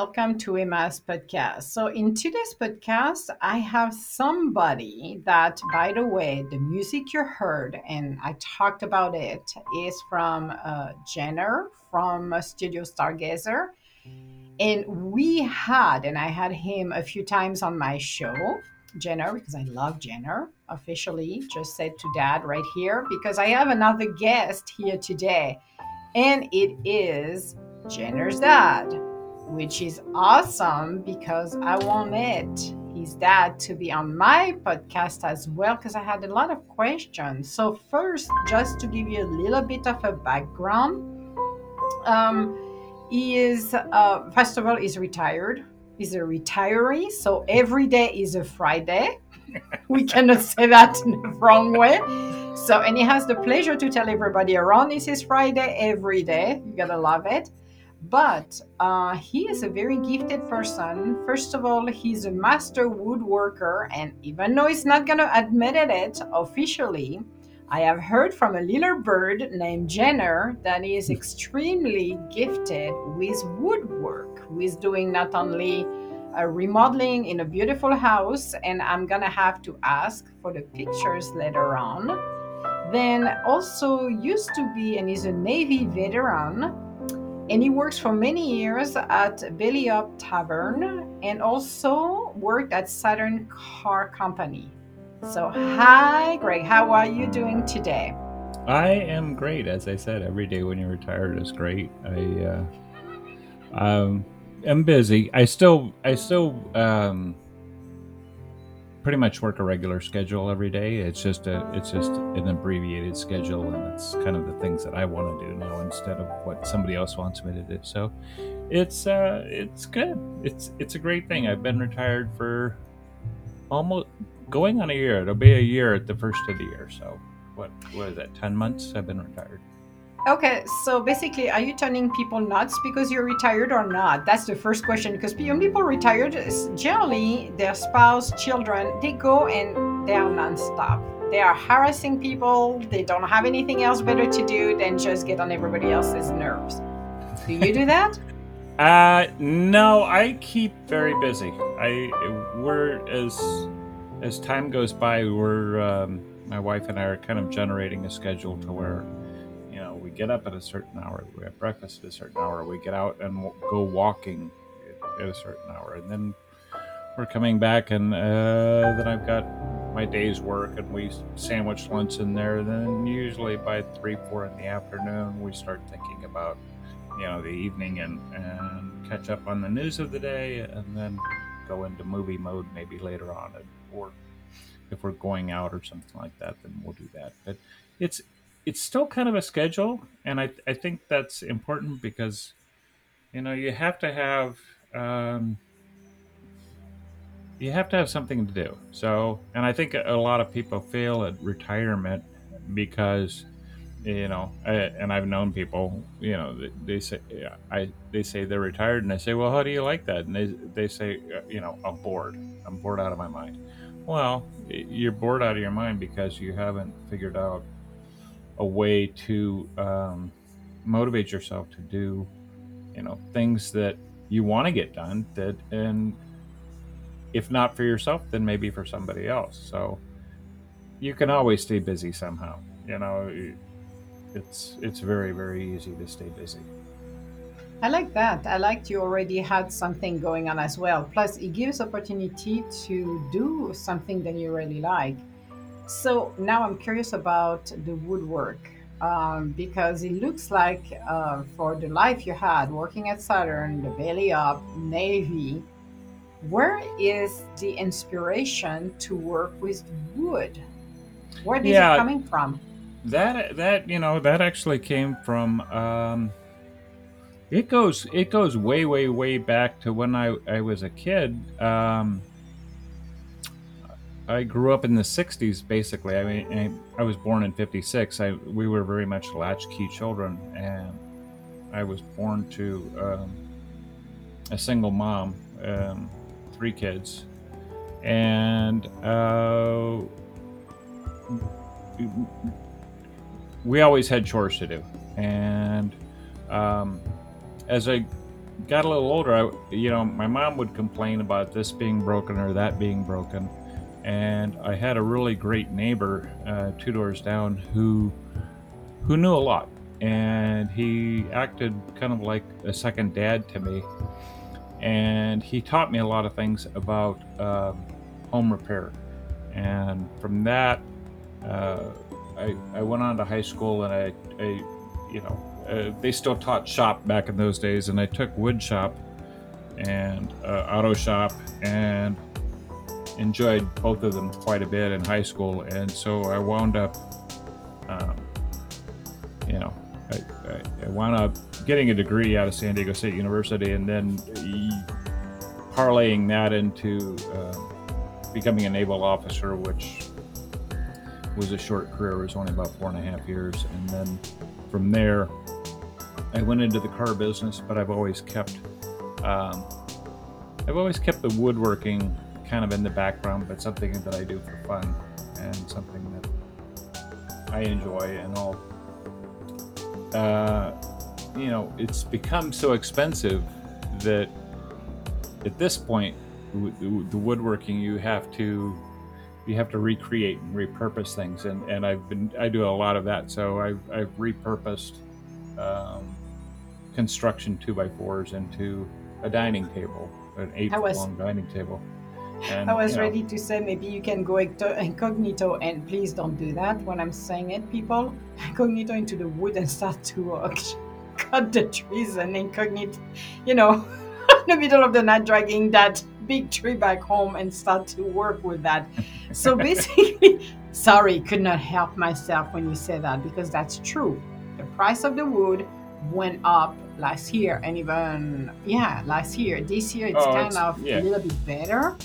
welcome to Emma's podcast. So, in today's podcast, I have somebody that, by the way, the music you heard and I talked about it is from uh, Jenner from Studio Stargazer. And we had, and I had him a few times on my show, Jenner, because I love Jenner officially, just said to dad right here, because I have another guest here today. And it is Jenner's dad, which is awesome because I wanted his dad to be on my podcast as well because I had a lot of questions. So, first, just to give you a little bit of a background, um, he is, uh, first of all, he's retired. He's a retiree, so every day is a Friday. we cannot say that in the wrong way. So, and he has the pleasure to tell everybody around this is Friday every day. You gotta love it. But uh, he is a very gifted person. First of all, he's a master woodworker, and even though he's not gonna admit it officially, I have heard from a little bird named Jenner that he is extremely gifted with woodwork, with doing not only a remodeling in a beautiful house, and I'm gonna have to ask for the pictures later on. Then also used to be, and is a Navy veteran, and he works for many years at Belly Up Tavern and also worked at Saturn Car Company. So, hi, Greg. How are you doing today? I am great. As I said, every day when you're retired is great. I uh, um, am busy. I still, I still um, pretty much work a regular schedule every day. It's just a, it's just an abbreviated schedule, and it's kind of the things that I want to do now instead of what somebody else wants me to do. So, it's uh, it's good. It's it's a great thing. I've been retired for almost going on a year. It'll be a year at the first of the year. So, what what is that? Ten months I've been retired. Okay, so basically, are you turning people nuts because you're retired or not? That's the first question. Because when people retired, generally their spouse, children, they go and they are nonstop. They are harassing people. They don't have anything else better to do than just get on everybody else's nerves. Do you do that? Uh, no, I keep very busy. I we're as as time goes by, we're um, my wife and I are kind of generating a schedule to where get up at a certain hour, we have breakfast at a certain hour, we get out and go walking at a certain hour, and then we're coming back, and uh, then I've got my day's work, and we sandwich lunch in there. Then usually by three, four in the afternoon, we start thinking about you know the evening and and catch up on the news of the day, and then go into movie mode maybe later on, or if we're going out or something like that, then we'll do that. But it's it's still kind of a schedule, and I I think that's important because you know you have to have um, you have to have something to do. So, and I think a lot of people fail at retirement because you know, I, and I've known people, you know, they, they say, I, they say they're retired, and I say, well, how do you like that? And they, they say, uh, you know, I'm bored. I'm bored out of my mind. Well, you're bored out of your mind because you haven't figured out a way to um, motivate yourself to do, you know, things that you want to get done. That, and if not for yourself, then maybe for somebody else. So you can always stay busy somehow. You know it's it's very very easy to stay busy I like that. I liked you already had something going on as well. Plus, it gives opportunity to do something that you really like. So now I'm curious about the woodwork um, because it looks like uh, for the life you had working at Saturn, the belly up, Navy, where is the inspiration to work with wood? Where is Yeah. it coming from? that that you know that actually came from um it goes it goes way way way back to when i i was a kid um i grew up in the 60s basically i mean i, I was born in 56 i we were very much latchkey children and i was born to um, a single mom um, three kids and uh, we always had chores to do. And um, as I got a little older, I, you know, my mom would complain about this being broken or that being broken. And I had a really great neighbor uh, two doors down who who knew a lot, and he acted kind of like a second dad to me. And he taught me a lot of things about um, home repair. And from that, uh, I, I went on to high school and I, I you know, uh, they still taught shop back in those days, and I took wood shop and uh, auto shop and enjoyed both of them quite a bit in high school. And so I wound up, um, you know, I, I, I, wound up getting a degree out of San Diego State University and then parlaying that into uh, becoming a naval officer, which was a short career. It was only about four and a half years. And then from there, I went into the car business, but I've always kept, um, I've always kept the woodworking kind of in the background, but something that I do for fun and something that I enjoy and all. Uh, you know, it's become so expensive that at this point, the woodworking you have to you have to recreate and repurpose things. And, and I've been I do a lot of that. So I've, I've repurposed um, construction two by fours into a dining table an eight foot long dining table and, I was you know, ready to say maybe you can go incognito and please don't do that when I'm saying it people incognito into the wood and start to uh, cut the trees and incognito you know in the middle of the night dragging that big tree back home and start to work with that. So basically, sorry, could not help myself when you say that because that's true. The price of the wood went up last year and even yeah last year this year it's oh, kind it's, of yeah. a little bit better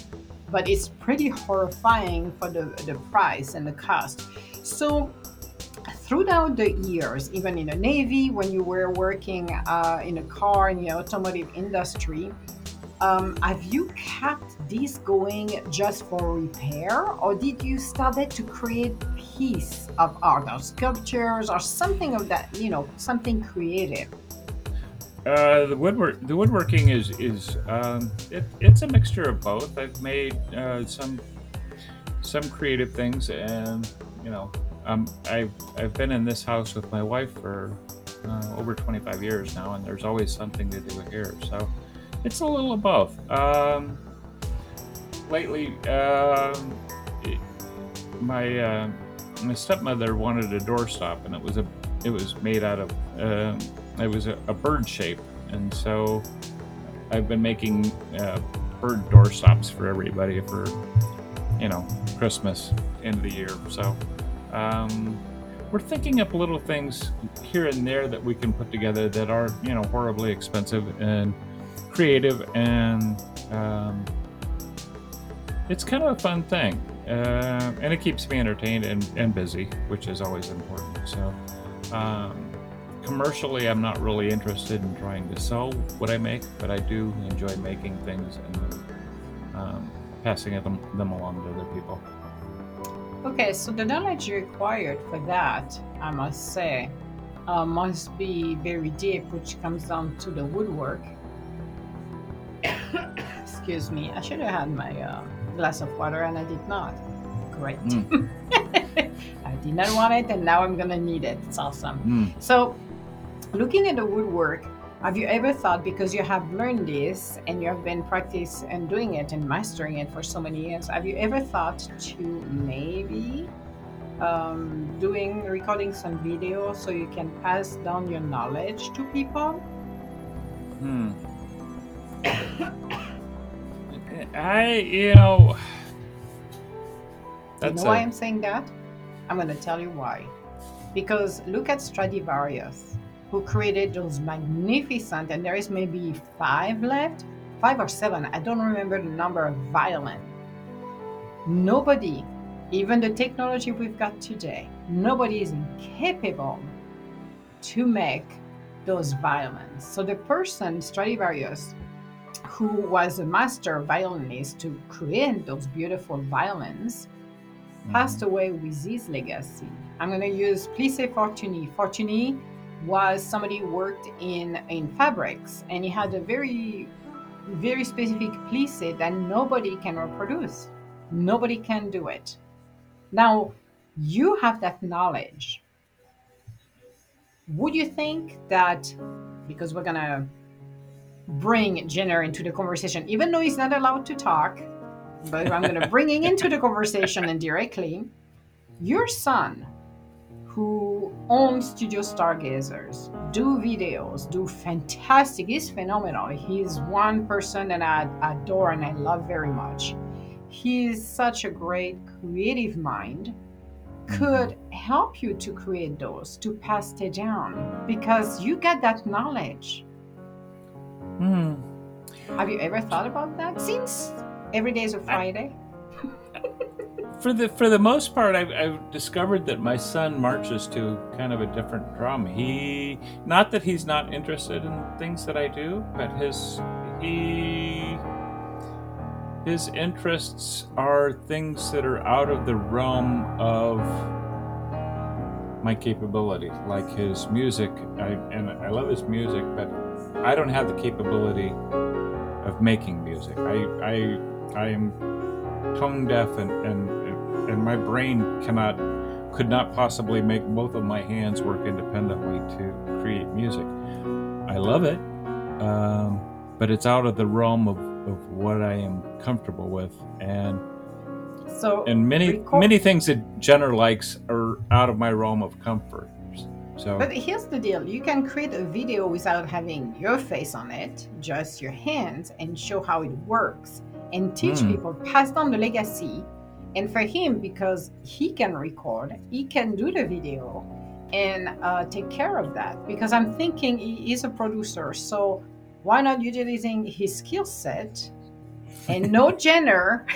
but it's pretty horrifying for the, the price and the cost so throughout the years even in the navy when you were working uh, in a car in the automotive industry um, have you kept this going just for repair, or did you started to create piece of art or sculptures or something of that? You know, something creative. Uh, the woodwork, the woodworking is is um, it, it's a mixture of both. I've made uh, some some creative things, and you know, um, I've I've been in this house with my wife for uh, over 25 years now, and there's always something to do here. So it's a little of both. Um, lately, um, it, my uh, my stepmother wanted a doorstop, and it was a it was made out of uh, it was a, a, bird shape, and so I've been making uh, bird doorstops for everybody for you know Christmas end of the year. So. Um, we're thinking up little things here and there that we can put together that are you know horribly expensive and creative and um, it's kind of a fun thing. Uh, and it keeps me entertained and, and busy, which is always important. So, um, commercially, I'm not really interested in trying to sell what I make, but I do enjoy making things and um, passing them, them along to other people. Okay, so the knowledge required for that, I must say, uh, must be very deep, which comes down to the woodwork Excuse me. I should have had my uh, glass of water and I did not. Great. Mm. I did not want it and now I'm going to need it. It's awesome. Mm. So, looking at the woodwork, have you ever thought, because you have learned this and you have been practicing and doing it and mastering it for so many years, have you ever thought to maybe um, doing recording some video so you can pass down your knowledge to people? Hmm. I, you know. you know why I'm saying that? I'm going to tell you why. Because look at Stradivarius, who created those magnificent, and there is maybe five left, five or seven, I don't remember the number of violin. Nobody, even the technology we've got today, nobody is incapable to make those violins. So the person, Stradivarius, who was a master violinist to create those beautiful violins, passed mm-hmm. away with his legacy. I'm going to use Plissé Fortuny. Fortuny was somebody who worked in in fabrics, and he had a very very specific plissé that nobody can reproduce. Nobody can do it. Now, you have that knowledge. Would you think that because we're gonna bring Jenner into the conversation, even though he's not allowed to talk, but I'm gonna bring him into the conversation indirectly, your son who owns Studio Stargazers, do videos, do fantastic. He's phenomenal. He's one person that I adore and I love very much. He's such a great creative mind. Could help you to create those, to pass it down, because you get that knowledge. Hmm. Have you ever thought about that? Since every day is a Friday. For the for the most part, I've, I've discovered that my son marches to kind of a different drum. He, not that he's not interested in things that I do, but his he his interests are things that are out of the realm of my capability, like his music. I, and I love his music, but I don't have the capability of making music. I I I am tone deaf and, and and my brain cannot could not possibly make both of my hands work independently to create music. I love it, um, but it's out of the realm of, of what I am comfortable with, and so and many record- many things that Jenner likes are out of my realm of comfort. So But here's the deal you can create a video without having your face on it, just your hands, and show how it works and teach Hmm. people, pass down the legacy. And for him, because he can record, he can do the video and uh, take care of that. Because I'm thinking he is a producer, so why not utilizing his skill set and no Jenner?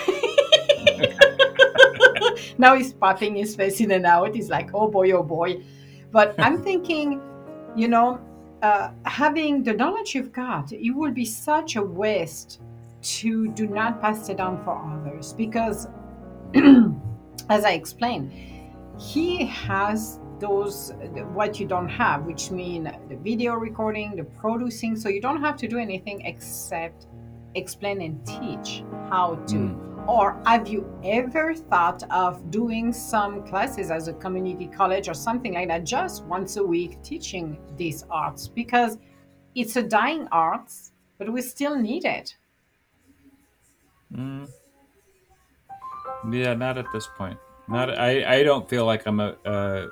now he's popping his face in and out. He's like, oh boy, oh boy. But I'm thinking, you know, uh, having the knowledge you've got, it would be such a waste to do not pass it on for others because, as I explained, he has those what you don't have, which mean the video recording, the producing. So you don't have to do anything except explain and teach how to. Mm. Or have you ever thought of doing some classes as a community college or something like that, just once a week, teaching these arts? Because it's a dying arts, but we still need it. Mm. Yeah, not at this point. Not I. I don't feel like I'm a. Uh,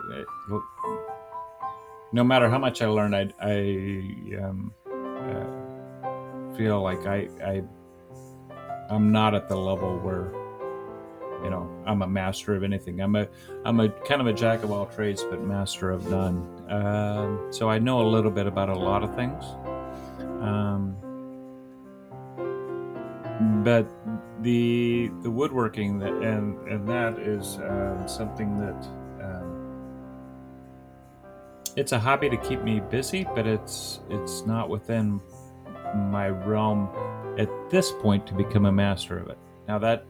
no matter how much I learn, I. I um, uh, feel like I. I. I'm not at the level where, you know, I'm a master of anything. I'm a. I'm a kind of a jack of all trades, but master of none. Um, so I know a little bit about a lot of things. Um, but the the woodworking that, and and that is um, something that um, it's a hobby to keep me busy, but it's it's not within my realm at this point to become a master of it. Now that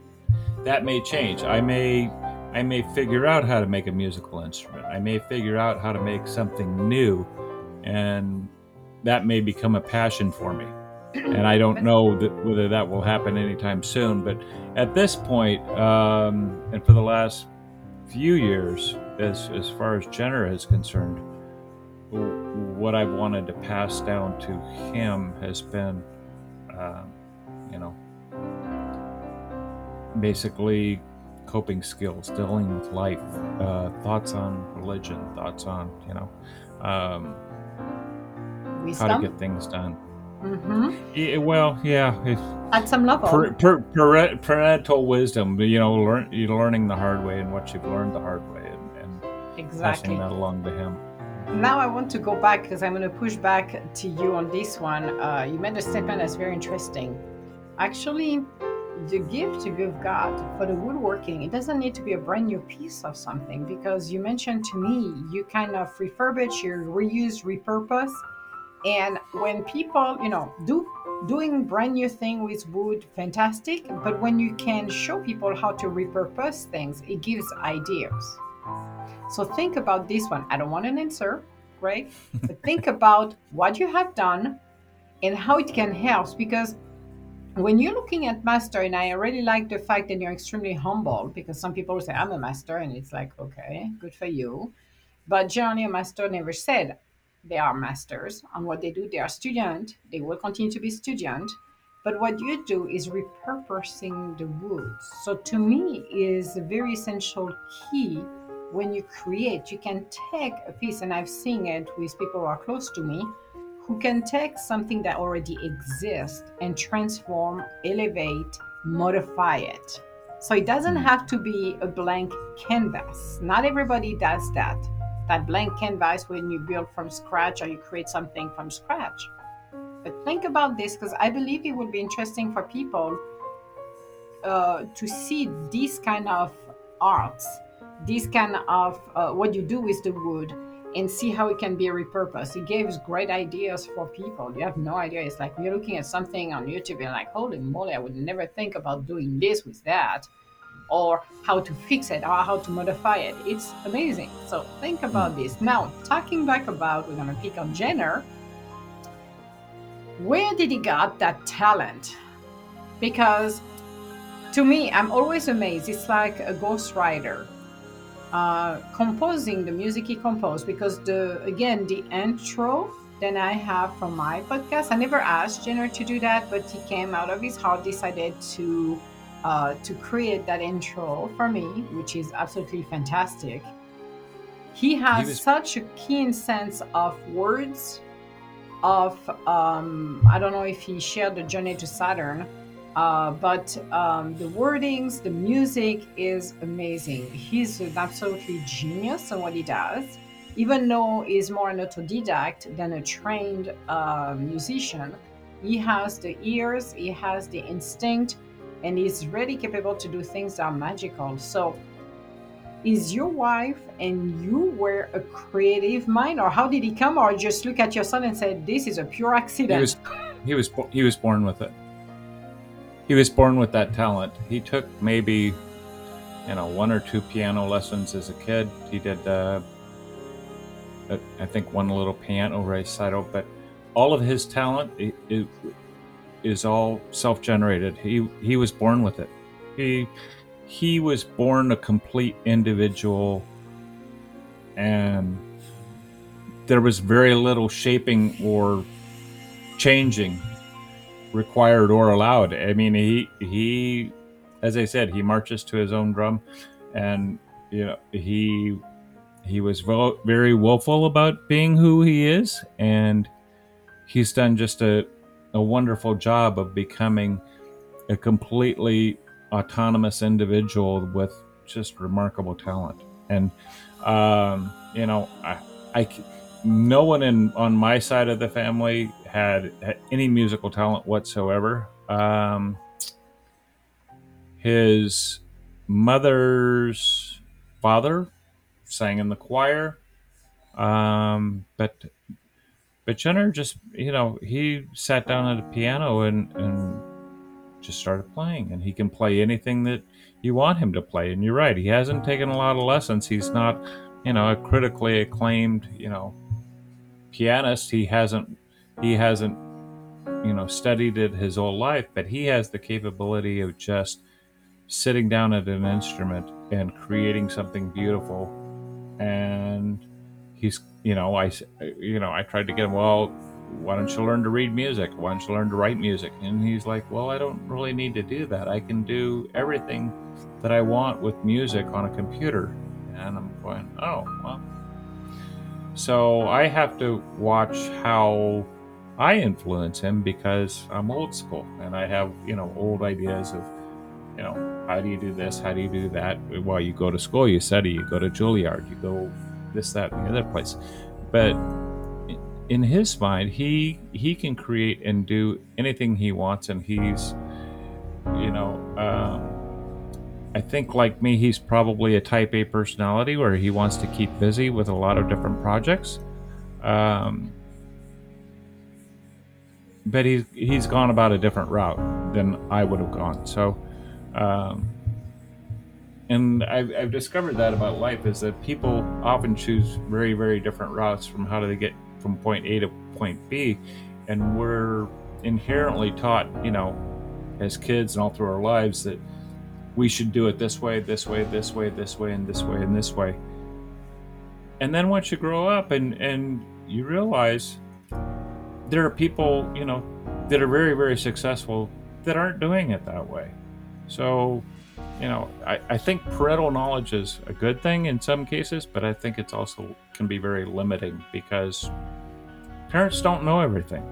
that may change. I may I may figure out how to make a musical instrument. I may figure out how to make something new, and that may become a passion for me and I don't know that whether that will happen anytime soon. But at this point, um, and for the last few years, as as far as Jenner is concerned, what I've wanted to pass down to him has been, uh, you know, basically coping skills, dealing with life, uh, thoughts on religion, thoughts on you know um, how to get things done. Hmm Yeah, well, yeah. If, At some level. per, per, per, parental wisdom, you know, learn, you're learning the hard way and what you've learned the hard way, and, and exactly. passing that along to him. Now I want to go back because I'm going to push back to you on this one. Uh, you made a statement that's very interesting. Actually, the gift you've got for the woodworking, it doesn't need to be a brand new piece of something because you mentioned to me you kind of refurbish, you reuse, repurpose. And when people, you know, do doing brand new thing with wood fantastic. But when you can show people how to repurpose things it gives ideas. So think about this one. I don't want an answer right? But think about what you have done and how it can help. Because when you're looking at master and i really like the fact that you're extremely humble because some people say i'm a master and it's like okay good for you. But generally a master never said they are masters on what they do. They are student. They will continue to be student. But what you do is repurposing the woods. So to me is a very essential key when you create. You can take a piece and i've seen it with people who are close to me who can take something that already exists and transform elevate modify it. So it doesn't hmm. have to be a blank canvas. Not everybody does that that blank canvas when you build from scratch or you create something from scratch. But think about this because I believe it would be interesting for people uh, to see this kind of arts, this kind of uh, what you do with the wood, and see how it can be repurposed. It gives great ideas for people. You have no idea. It's like you're looking at something on YouTube and like, holy moly, I would never think about doing this with that or how to fix it or how to modify it. It's amazing. So think about this. Now, talking back about, we're going to pick on Jenner. Where did he got that talent? Because to me, I'm always amazed. It's like a ghostwriter uh, composing the music he composed because the again the intro that I have from my podcast. I never asked Jenner to do that, but he came out of his heart, decided to uh, to create that intro for me, which is absolutely fantastic. He has he was... such a keen sense of words, of um, I don't know if he shared the journey to Saturn, uh, but um, the wordings, the music is amazing. He's an absolutely genius in what he does. Even though he's more an autodidact than a trained uh, musician, he has the ears, he has the instinct, and is really capable to do things that are magical. So, is your wife and you were a creative mind, or how did he come, or just look at your son and say, "This is a pure accident"? He was, he was, he was born with it. He was born with that talent. He took maybe, you know, one or two piano lessons as a kid. He did, uh, I think, one little piano recital, but all of his talent, it, it, is all self-generated. He he was born with it. He he was born a complete individual and there was very little shaping or changing required or allowed. I mean, he he as I said, he marches to his own drum and you know, he he was very willful about being who he is and he's done just a a wonderful job of becoming a completely autonomous individual with just remarkable talent. And um, you know, I, I, no one in on my side of the family had, had any musical talent whatsoever. Um, his mother's father sang in the choir, um, but but Jenner just, you know, he sat down at a piano and, and just started playing. And he can play anything that you want him to play. And you're right, he hasn't taken a lot of lessons. He's not, you know, a critically acclaimed, you know, pianist. He hasn't, he hasn't, you know, studied it his whole life, but he has the capability of just sitting down at an instrument and creating something beautiful. And he's you know i you know i tried to get him well why don't you learn to read music? Why don't you learn to write music? And he's like well i don't really need to do that. I can do everything that i want with music on a computer. And i'm going oh well. So i have to watch how i influence him because i'm old school and i have you know old ideas of you know how do you do this? How do you do that? Well you go to school you study you go to juilliard you go this, that, and the other place. But in his mind, he he can create and do anything he wants, and he's, you know, um, I think like me, he's probably a Type A personality where he wants to keep busy with a lot of different projects. Um, but he's he's gone about a different route than I would have gone. So, um, and I've, I've discovered that about life is that people often choose very very different routes from how do they get from point A to point B, and we're inherently taught, you know, as kids and all through our lives that we should do it this way, this way, this way, this way, and this way, and this way. And then once you grow up and and you realize there are people, you know, that are very, very successful that aren't doing it that way. So, you know, I, I think parental knowledge is a good thing in some cases, but I think it's also can be very limiting because parents don't know everything.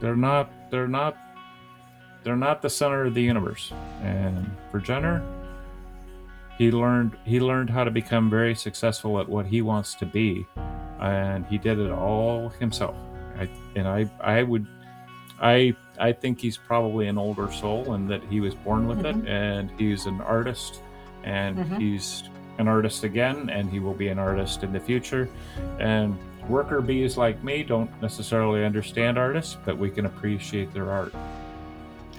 They're not they're not they're not the center of the universe. And for Jenner, he learned he learned how to become very successful at what he wants to be, and he did it all himself. I, and I I would I I think he's probably an older soul and that he was born with Mhm. it and he's an artist and Mhm. he's an artist again and he will be an artist in the future and worker bees like me don't necessarily understand artists but we can appreciate their art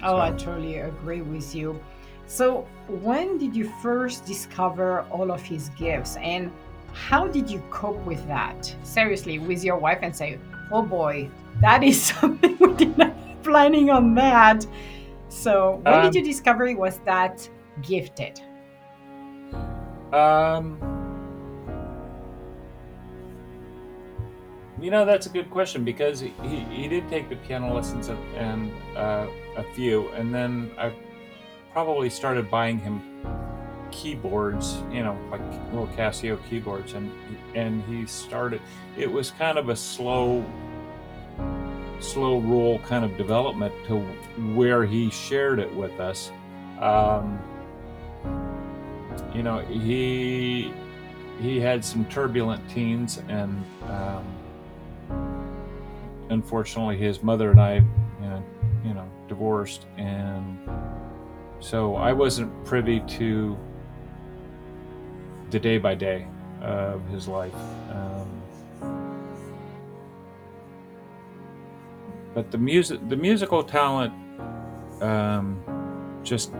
Oh, I totally agree with you. So, when did you first discover all of his gifts and how did you cope with that? Seriously, with your wife and say, oh boy, that is something we did not planning on that. So, when did you um discover he was that gifted? um You know, that's a good question because he, he, he did take the piano lessons and, and uh, a few, and then I probably started buying him keyboards, you know, like little Casio keyboards, and and he started. It was kind of a slow, slow roll kind of development to where he shared it with us. Um, you know, he he had some turbulent teens, and um, unfortunately, his mother and I, you know, divorced, and so I wasn't privy to the day by day of his life. Um, but the music, the musical talent, um, just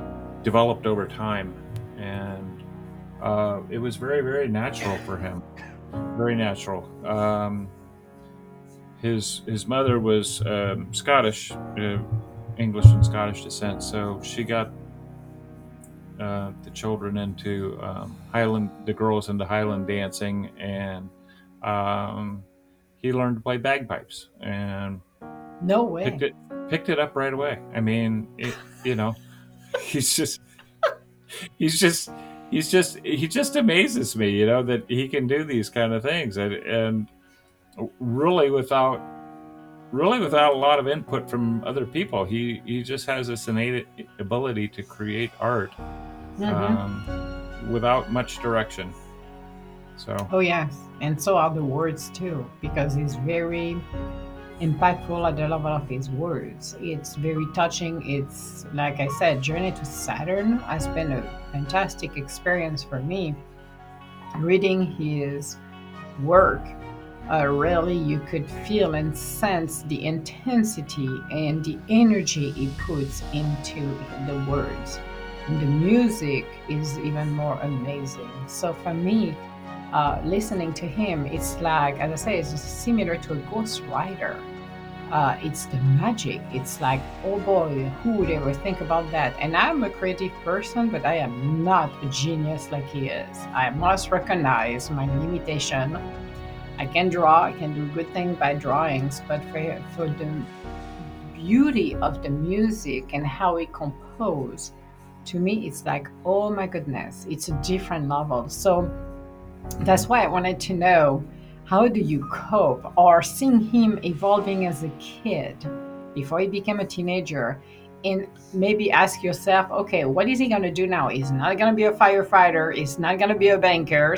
developed over time, and uh, it was very, very natural for him. Very natural. Um, his his mother was um, Scottish, uh, English and Scottish descent, so she got uh, the children into um, Highland, the girls into Highland dancing, and um, he learned to play bagpipes and No picked way. it picked it up right away. I mean, it, you know, he's just he's just he's just he just amazes me, you know, that he can do these kind of things, and and really without really without a lot of input from other people. He he just has this innate ability to create art hmm um, without much direction. So Oh, yes. And so are the words too, because he's very impactful at the level of his words. It's very touching. It's, like I said, Journey to Saturn has been a fantastic experience for me. Reading his work, uh, really, you could feel and sense the intensity and the energy he puts into the words. And the music is even more amazing. So for me, uh, listening to him, it's like, as I say, it's similar to a ghostwriter. Uh, it's the magic. It's like, oh boy, who would ever think about that? And I'm a creative person, but I am not a genius like he is. I must recognize my limitation. I can draw, I can do good things by drawings, but for, for the beauty of the music and how he composed, to me, it's like, oh my goodness, it's a different level. So that's why I wanted to know how do you cope or seeing him evolving as a kid before he became a teenager and maybe ask yourself, okay, what is he going to do now? He's not going to be a firefighter. He's not going to be a banker.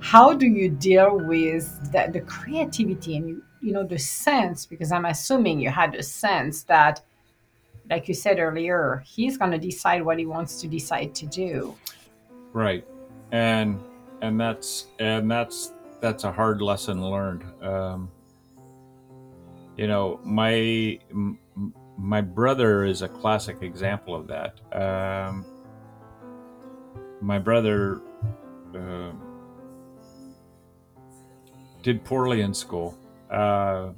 How do you deal with the, the creativity and you, you know the sense? Because I'm assuming you had a sense that, like you said earlier, he's going to decide what he wants to decide to do. right, and and that's and that's that's a hard lesson learned. Um, you know, my my brother is a classic example of that. Um, my brother uh, did poorly in school. Uh,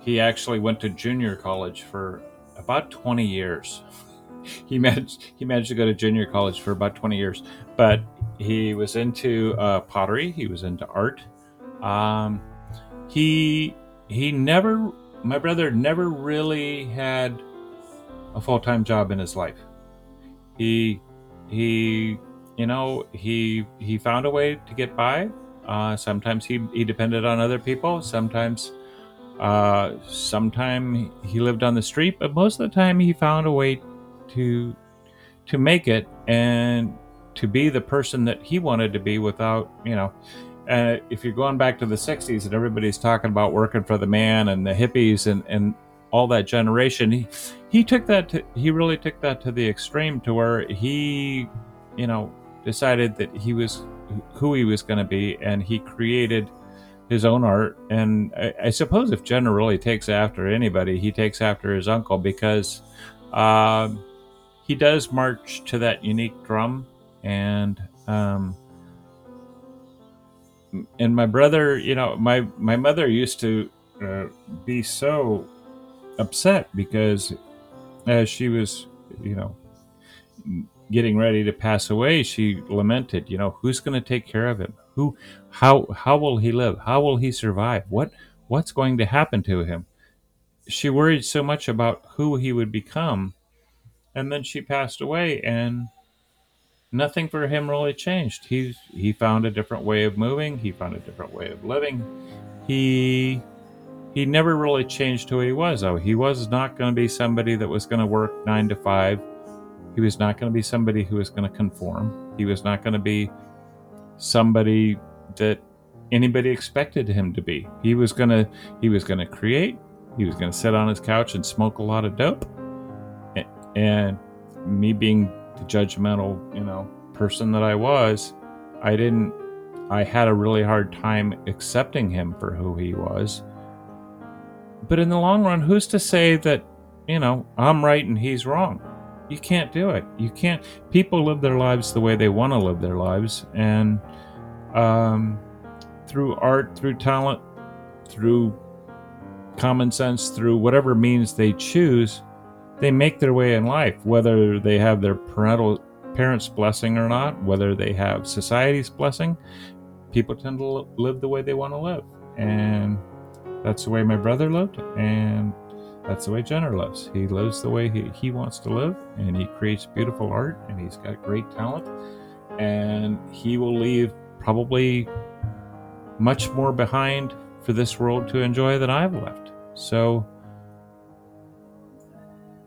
he actually went to junior college for about 20 years. he managed he managed to go to junior college for about 20 years, but he was into uh, pottery. He was into art. Um, he he never my brother never really had a full time job in his life. He he you know he he found a way to get by. Uh, sometimes he he depended on other people. Sometimes uh, sometime he lived on the street, but most of the time he found a way to to make it and to be the person that he wanted to be without you know uh, if you're going back to the 60s and everybody's talking about working for the man and the hippies and, and all that generation he, he took that to, he really took that to the extreme to where he you know decided that he was who he was going to be and he created his own art. And I, I, suppose if jenner really takes after anybody he takes after his uncle because um, he does march to that unique drum and um, and my brother, you know, my my mother used to uh, be so upset because as she was, you know, getting ready to pass away, she lamented, you know, who's going to take care of him? Who, how, how will he live? How will he survive? What, what's going to happen to him? She worried so much about who he would become, and then she passed away, and nothing for him really changed. He he found a different way of moving. He found a different way of living. He he never really changed who he was. Though he was not going to be somebody that was going to work nine to five. He was not going to be somebody who was going to conform. He was not going to be somebody that anybody expected him to be. He was to he was going to create. He was going to sit on his couch and smoke a lot of dope. And me being the judgmental, you know, person that I was, I didn't I had a really hard time accepting him for who he was. But in the long run, who's to say that, you know, I'm right and he's wrong? You can't do it. You can't. People live their lives the way they want to live their lives. And um, through art, through talent, through common sense, through whatever means they choose, they make their way in life, whether they have their parental parents' blessing or not, whether they have society's blessing. People tend to live the way they want to live, and that's the way my brother lived, and that's the way Jenner lives. He lives the way he, he wants to live, and he creates beautiful art, and he's got great talent, and he will leave probably much more behind for this world to enjoy than I've left. So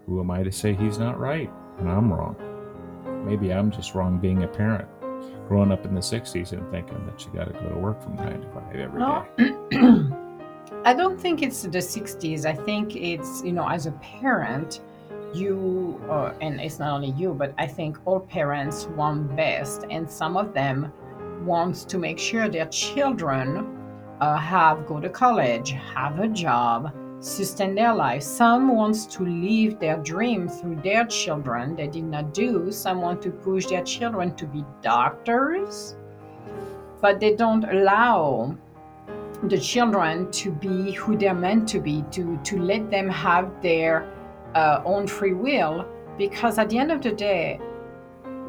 who am I to say he's not right and I'm wrong? Maybe I'm just wrong being a parent, growing up in the 60s and thinking that you got to go to work from 9 to 5 every day. I don't think it's the 60s. I think it's, you know, as a parent, you, uh, and it's not only you, but I think all parents want best. And some of them wants to make sure their children uh, have go to college, have a job, sustain their life. Some wants to live their dream through their children. They did not do. Some want to push their children to be doctors, but they don't allow the children to be who they're meant to be, to, to let them have their uh, own free will. Because at the end of the day,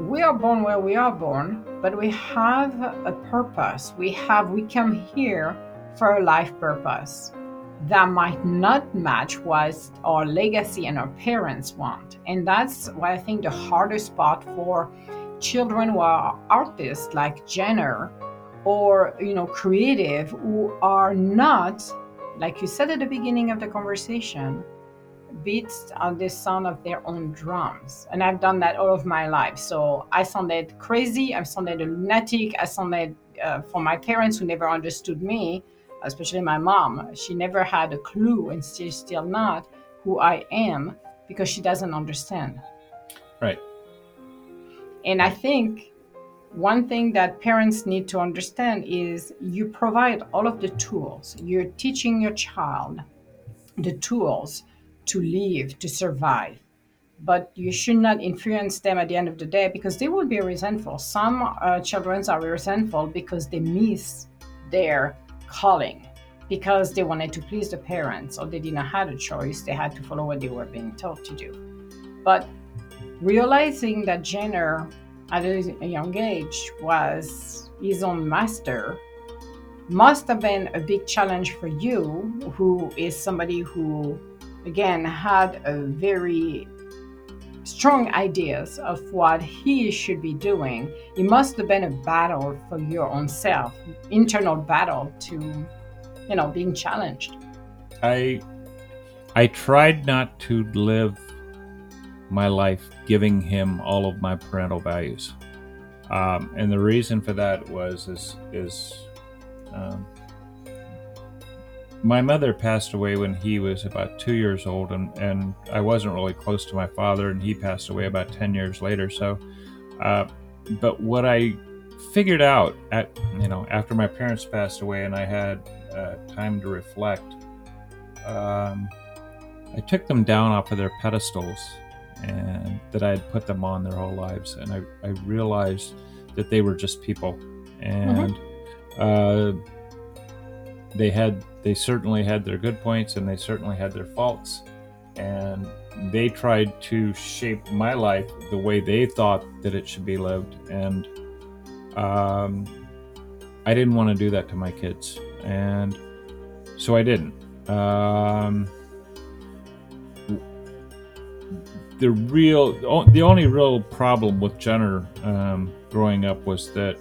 we are born where we are born, but we have a purpose. We have, we come here for a life purpose that might not match what our legacy and our parents want. And that's why I think the hardest part for children who are artists like Jenner or you know creative who are not like you said at the beginning of the conversation beats on the sound of their own drums. And i've done that all of my life. So i sounded crazy i sounded a lunatic i sounded uh, for my parents who never understood me especially my mom. She never had a clue, and she's still not who I am because she doesn't understand. Right. And I think one thing that parents need to understand is you provide all of the tools. You're teaching your child the tools to live, to survive. But you should not influence them at the end of the day because they will be resentful. Some uh, children are resentful because they miss their calling because they wanted to please the parents or they didn't have a choice. They had to follow what they were being told to do. But realizing that Jenner at a young age was his own master must have been a big challenge for you, who is somebody who, again, had a very strong ideas of what he should be doing. It must have been a battle for your own self, internal battle to, you know, being challenged. I I tried not to live my life giving him all of my parental values. Um, and the reason for that was is is um, my mother passed away when he was about two years old, and, and I wasn't really close to my father, and he passed away about 10 years later. So, uh, but what I figured out at you know after my parents passed away and I had uh, time to reflect, um, I took them down off of their pedestals and that I had put them on their whole lives, and I, I realized that they were just people, and mm-hmm. uh, they had they certainly had their good points and they certainly had their faults. And they tried to shape my life the way they thought that it should be lived. And um, i didn't want to do that to my kids. And so i didn't. Um, the real the only real problem with jenner um, growing up was that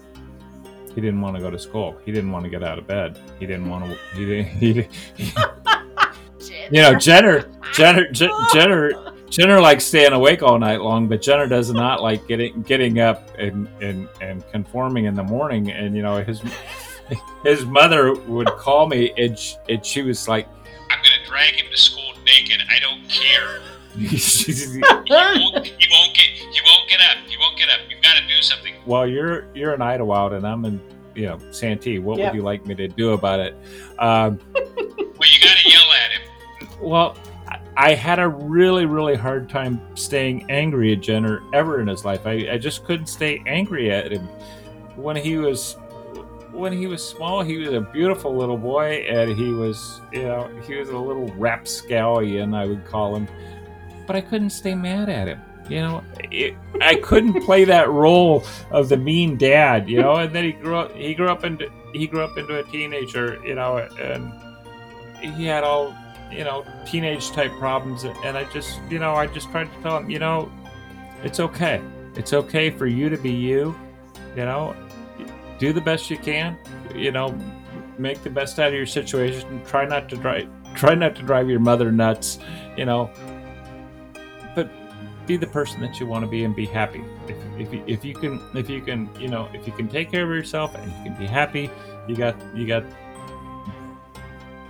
he didn't want to go to school. He didn't want to get out of bed. He didn't want to. He didn't. He, he, you know, Jenner, Jenner, oh. Jenner, Jenner likes staying awake all night long, but Jenner does not like getting getting up and and and conforming in the morning. And you know, his his mother would call me, and she, and she was like, "I'm going to drag him to school naked. I don't care." he, won't, he won't he won't do something. Well, you're you're in Idyllwild and I'm in you know Santee. What yep. would you like me to do about it? Um, well, you got to yell at him. Well, I had a really really hard time staying angry at Jenner ever in his life. I, I just couldn't stay angry at him when he was when he was small, he was a beautiful little boy, and he was, you know, he was a little rapscallion, I would call him but I couldn't stay mad at him. You know, it, I couldn't play that role of the mean dad. You know, and then he grew up. He grew up into he grew up into a teenager. You know, and he had all you know teenage type problems. And I just you know I just tried to tell him, you know, it's okay. It's okay for you to be you. You know, do the best you can. You know, make the best out of your situation. Try not to drive. Try not to drive your mother nuts. You know, be the person that you want to be and be happy. If, if, you, if you can if you can you know if you can take care of yourself and you can be happy, you got you got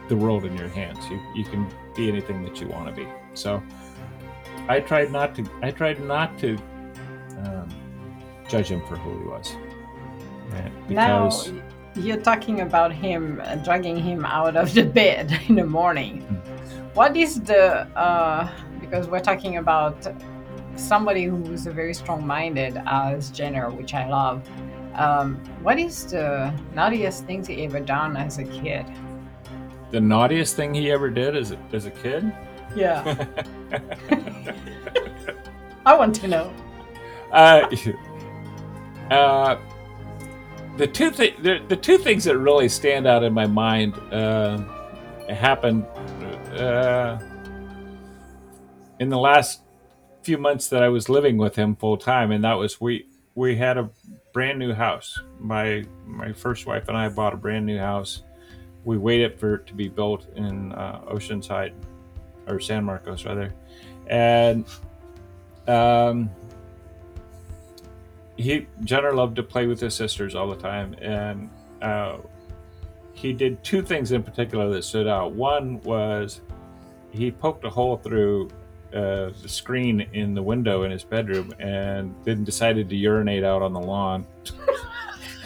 the world in your hands. You you can be anything that you want to be. So I tried not to I tried not to um, judge him for who he was. Because now you're talking about him uh, dragging him out of the bed in the morning. Mm-hmm. What is the uh, because we're talking about somebody who's a very strong-minded as Jenner, which I love. Um, what is the naughtiest things he ever done as a kid? The naughtiest thing he ever did as a, as a kid? Yeah. I want to know. Uh, uh, the two th- the, the two things that really stand out in my mind uh, happened uh, in the last few months that I was living with him full time, and that was we we had a brand new house. My my first wife and I bought a brand new house. We waited for it to be built in uh, Oceanside or San Marcos rather, and um, he Jenner loved to play with his sisters all the time, and uh, he did two things in particular that stood out. One was he poked a hole through uh, the screen in the window in his bedroom and then decided to urinate out on the lawn.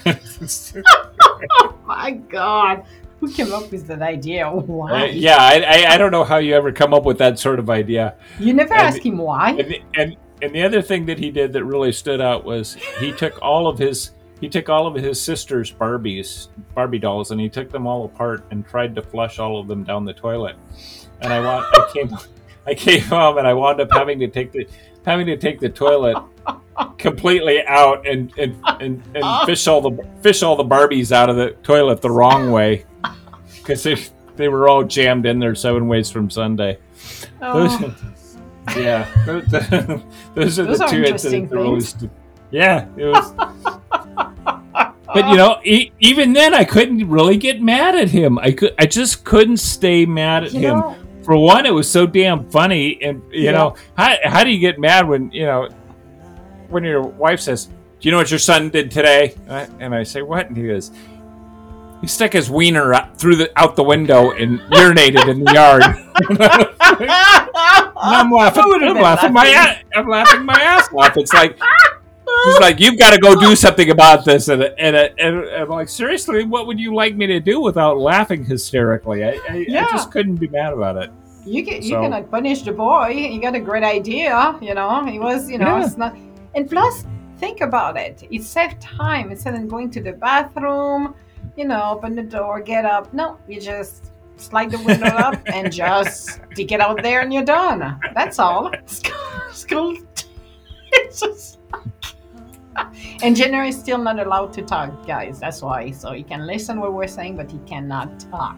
oh my god! Who came up with that idea? Why? Uh, yeah, I, I, I don't know how you ever come up with that sort of idea. You never And- ask him why. And, and and the other thing that he did that really stood out was he took all of his he took all of his sister's Barbies Barbie dolls and he took them all apart and tried to flush all of them down the toilet. And I want I came I came home and I wound up having to take the having to take the toilet completely out and and, and, and fish all the fish all the Barbies out of the toilet the wrong way because they, they were all jammed in there seven ways from Sunday. Those, Oh, yeah, those, those are Those the are two interesting incidents that really things. Yeah, it was. but you know, e- even then, I couldn't really get mad at him. I could, I just couldn't stay mad at you him. know, For one, it was so damn funny, and you Yeah. know, how how do you get mad when you know when your wife says, "Do you know what your son did today?" And I say, "What?" And he goes. He stuck his wiener out through the out the window and urinated in the yard. And I'm laughing. I'm been laughing my ass, I'm laughing my ass off. It's like he's like, you've got to go do something about this, and and, and, and I'm like, seriously, what would you like me to do without laughing hysterically? I, I, Yeah. I just couldn't be mad about it. You can, you cannot punish the boy. You got a great idea. You know, he was, you know, Yeah. it's not. And plus, think about it. It saved time instead of going to the bathroom. You know, open the door, get up. No, you just slide the window up and just it out there, and you're done. That's all. School. It's just. And Jenner is still not allowed to talk, guys. That's why. So he can listen what we're saying, but he cannot talk.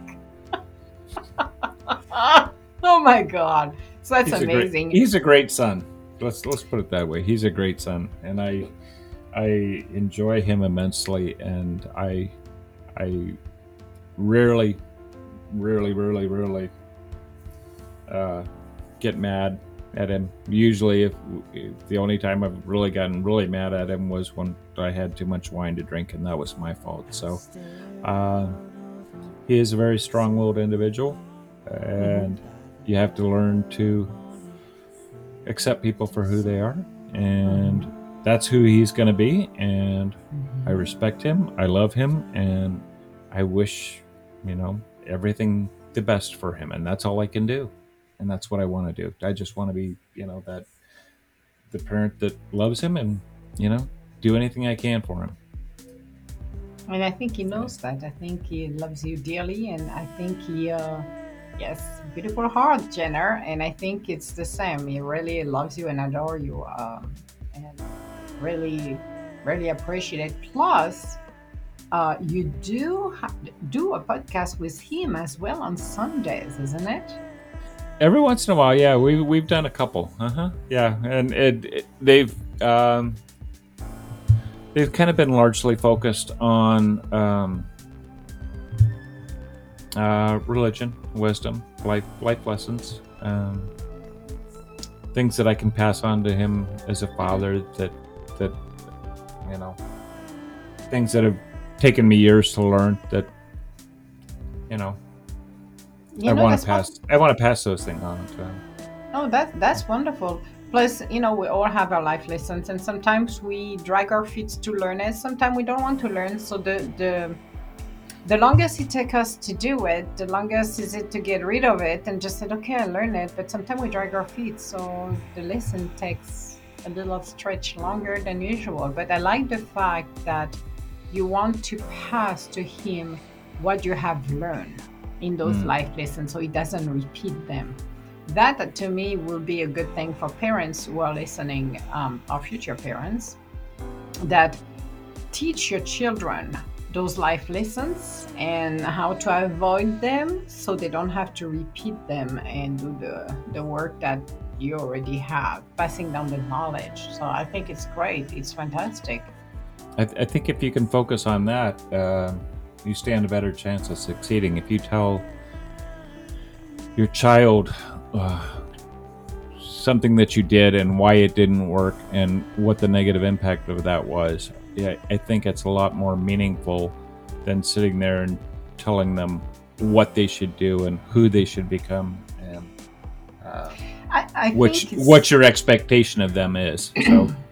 oh my god. So that's he's amazing. A great, he's a great son. Let's let's put it that way. He's a great son, and I I enjoy him immensely, and I I rarely, rarely, rarely, rarely uh, get mad at him. Usually, if, if the only time I've really gotten really mad at him was when I had too much wine to drink, and that was my fault. So, uh, he is a very strong-willed individual, and you have to learn to accept people for who they are, and that's who he's going to be. And I respect him, I love him, and I wish, you know, everything the best for him, and that's all I can do, and that's what I want to do. I just want to be, you know, that the parent that loves him, and you know, do anything I can for him. And I think he knows that. I think he loves you dearly, and I think he, uh, yes, beautiful heart, Jenner. And I think it's the same. He really loves you and adore you, um, and really, really appreciate it. Plus, uh, you do ha- do a podcast with him as well on Sundays, isn't it? Every once in a while, yeah, we we've done a couple. Uh huh. Yeah, and it, it they've um, they've kind of been largely focused on um, uh, religion, wisdom, life life lessons, um, things that I can pass on to him as a father. That that you know, things that have taken me years to learn. That you know, You I want to what- pass. I want to pass those things on to him. Oh, that that's wonderful. Plus, you know, we all have our life lessons, and sometimes we drag our feet to learn it. Sometimes we don't want to learn. So the the the longest it takes us to do it, the longest is it to get rid of it and just said, okay, I learned it. But sometimes we drag our feet, so the lesson takes a little stretch longer than usual. But I like the fact that you want to pass to him what you have learned in those Mm. life lessons, so he doesn't repeat them that to me will be a good thing for parents who are listening um, our future parents that teach your children those life lessons and how to avoid them so they don't have to repeat them and do the, the work that you already have passing down the knowledge. So i think it's great. It's fantastic. I, th- I think if you can focus on that, uh, you stand a better chance of succeeding. If you tell your child uh, something that you did and why it didn't work and what the negative impact of that was, yeah, I think it's a lot more meaningful than sitting there and telling them what they should do and who they should become and uh, i, I which what your expectation of them is. So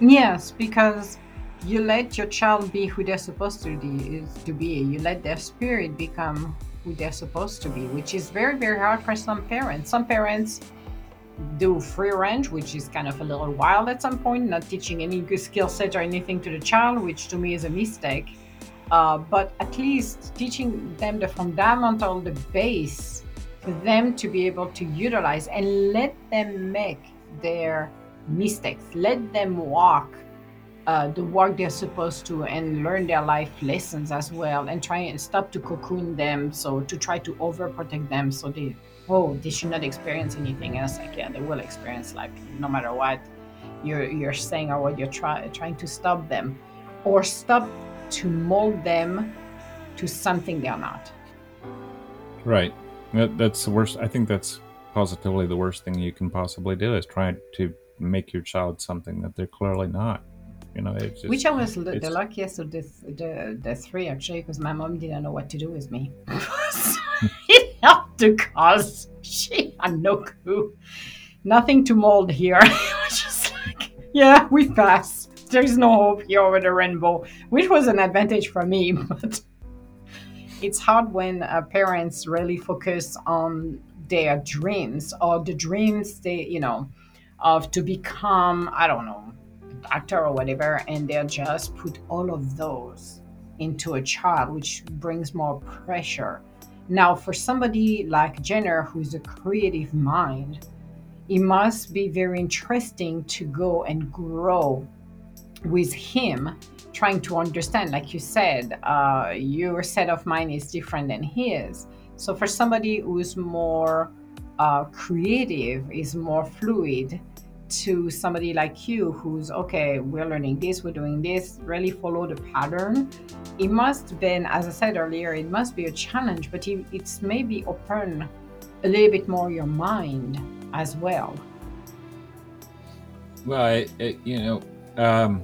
Yes, because you let your child be who they're supposed to be, is to be. You let their spirit become who they're supposed to be, which is very, very hard for some parents. Some parents do free range, which is kind of a little wild at some point, not teaching any good skill set or anything to the child, which to me is a mistake. Uh, but at least teaching them the fundamental, the base for them to be able to utilize and let them make their mistakes, let them walk uh, the work they're supposed to and learn their life lessons as well and try and stop to cocoon them so to try to overprotect them so they oh they should not experience anything else. Like yeah they will experience like no matter what you're you're saying or what you're try, trying to stop them or stop to mold them to something they're not. Right. That, that's the worst i think that's positively the worst thing you can possibly do is try to make your child something that they're clearly not you know, just, which I was the, the luckiest of the the, the three actually, because my mom didn't know what to do with me. it helped because she had no clue, nothing to mold here. just like, yeah, we pass. There's no hope here over the rainbow, which was an advantage for me, but it's hard when uh, parents really focus on their dreams or the dreams they, you know, of to become, I don't know, actor or whatever, and they'll just put all of those into a child, which brings more pressure. Now, for somebody like Jenner, who's a creative mind, it must be very interesting to go and grow with him, trying to understand. Like you said, uh, your set of mind is different than his. So, for somebody who's more uh, creative, is more fluid, to somebody like you who's okay we're learning this we're doing this really follow the pattern. It must been as i said earlier it must be a challenge but it, it's maybe open a little bit more your mind as well. Well I, it, you know um,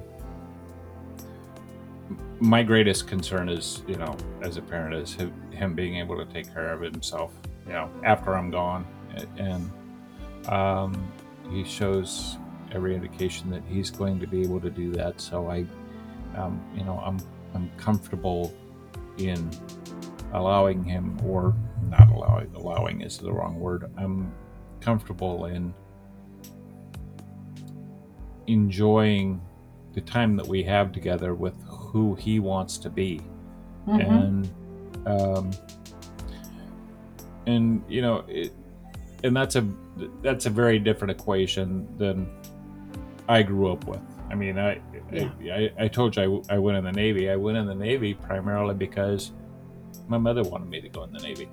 my greatest concern is you know as a parent is him being able to take care of himself you know after i'm gone. And um, he shows every indication that he's going to be able to do that. So I, um, you know, I'm I'm comfortable in allowing him, or not allowing. Allowing is the wrong word. I'm comfortable in enjoying the time that we have together with who he wants to be, mm-hmm. and um, and you know it, and that's a that's a very different equation than I grew up with. I mean, I yeah. I, I, told you I, I went in the Navy. I went in the Navy primarily because my mother wanted me to go in the Navy.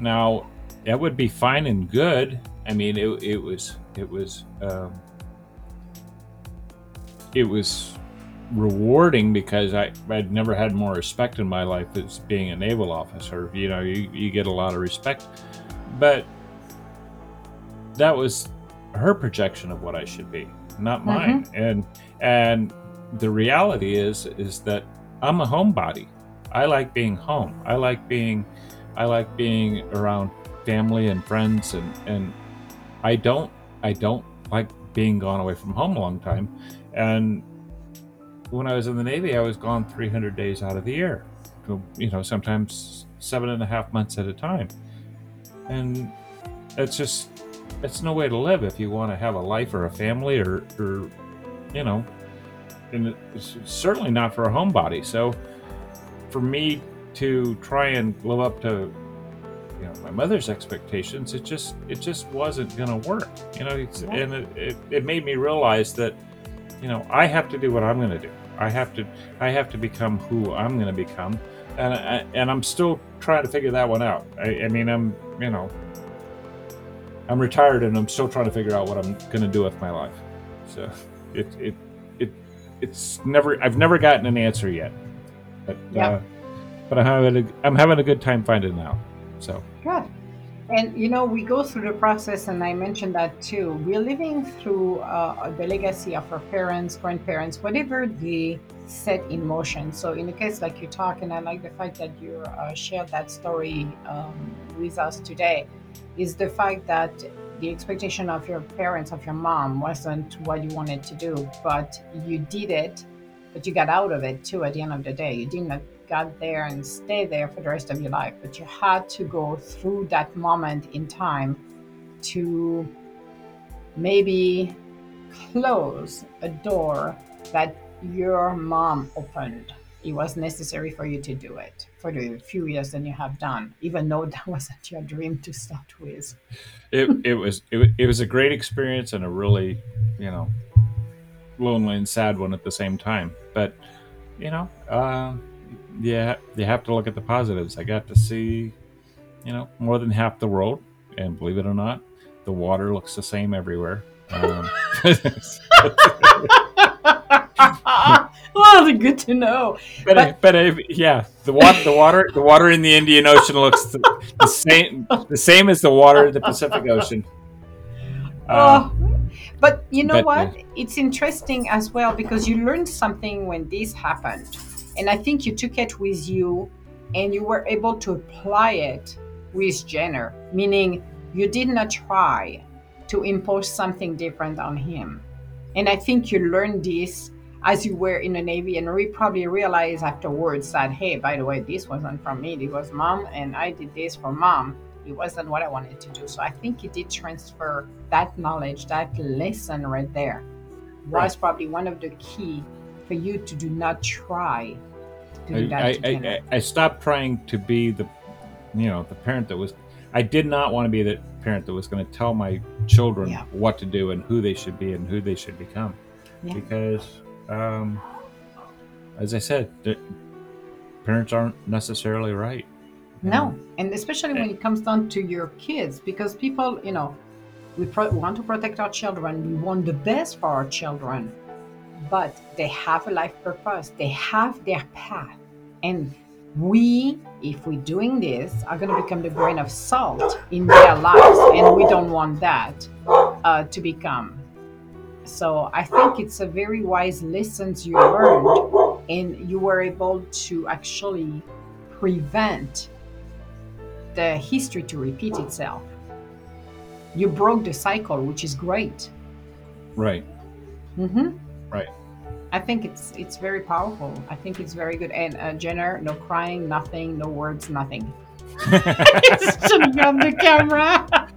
Now, that would be fine and good. I mean, it, it was it was um, it was rewarding because I I'd never had more respect in my life as being a naval officer. You know, you, you get a lot of respect, but that was her projection of what I should be, not mm-hmm. mine. Mm-hmm. And and the reality is is that I'm a homebody. I like being home. I like being I like being around family and friends and and I don't I don't like being gone away from home a long time. And when I was in the Navy, I was gone 300 days out of the year, you know, sometimes seven and a half months at a time. And it's just it's no way to live if you want to have a life or a family or, or you know, and it's certainly not for a homebody. So for me to try and live up to you know my mother's expectations, it just it just wasn't going to work. You know, yeah. and it, it, it made me realize that you know I have to do what I'm going to do. I have to I have to become who I'm going to become, and I, and I'm still trying to figure that one out. I, I mean, I'm you know I'm retired and I'm still trying to figure out what I'm going to do with my life. So it it it it's never I've never gotten an answer yet, but yeah. uh, but I'm having a, I'm having a good time finding out. So good. And you know, we go through the process, and I mentioned that too. We're living through uh, the legacy of our parents, grandparents, whatever they set in motion. So, in a case like you talk, and I like the fact that you uh, shared that story um, with us today is the fact that the expectation of your parents, of your mom, wasn't what you wanted to do, but you did it but you got out of it too at the end of the day. You did not got there and stay there for the rest of your life, but you had to go through that moment in time to maybe close a door that your mom opened. It was necessary for you to do it for the few years than you have done, even though that wasn't your dream to start with. It, it was it, it was a great experience and a really you know lonely and sad one at the same time. But you know, uh, yeah, you have to look at the positives. I got to see you know more than half the world, and believe it or not, the water looks the same everywhere. Um, well, good to know. But, but, but uh, yeah, the water, the water, the water in the Indian Ocean looks the, the same, the same as the water in the Pacific Ocean. Uh, oh, but you know but, what? Uh, it's interesting as well because you learned something when this happened, and I think you took it with you, and you were able to apply it with Jenner, meaning you did not try to impose something different on him. And I think you learned this as you were in the Navy and we probably realized afterwards that, hey, by the way, this wasn't from me, it was mom, and I did this for mom. It wasn't what I wanted to do. So I think it did transfer that knowledge, that lesson right there was probably one of the key for you to do not try to do I, that. I, I, I stopped trying to be the, you know, the parent that was I did not want to be the parent that was going to tell my children yeah. what to do and who they should be and who they should become. Yeah. Because, um, as I said, parents aren't necessarily right. No, and especially when it comes down to your kids, because people, you know, we pro- want to protect our children, we want the best for our children, but they have a life purpose, they have their path, and we, if we're doing this, are going to become the grain of salt in their lives, and we don't want that uh, to become. So I think it's a very wise lessons you learned, and you were able to actually prevent the history to repeat itself. You broke the cycle, which is great. Right. Mm-hmm. Right. I think it's it's very powerful. I think it's very good. And uh, Jenner, no crying, nothing, no words, nothing. Shouldn't on the camera.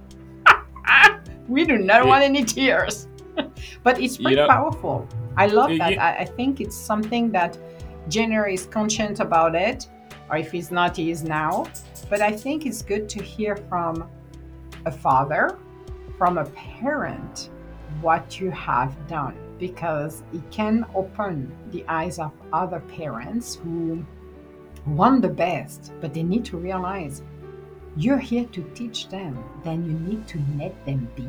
we do not want any tears. but it's pretty powerful. I love that. I, I think it's something that Jenner is conscious about it, or if he's not, he is now. But I think it's good to hear from a father, from a parent, what you have done because it can open the eyes of other parents who want the best, but they need to realize you're here to teach them, then you need to let them be.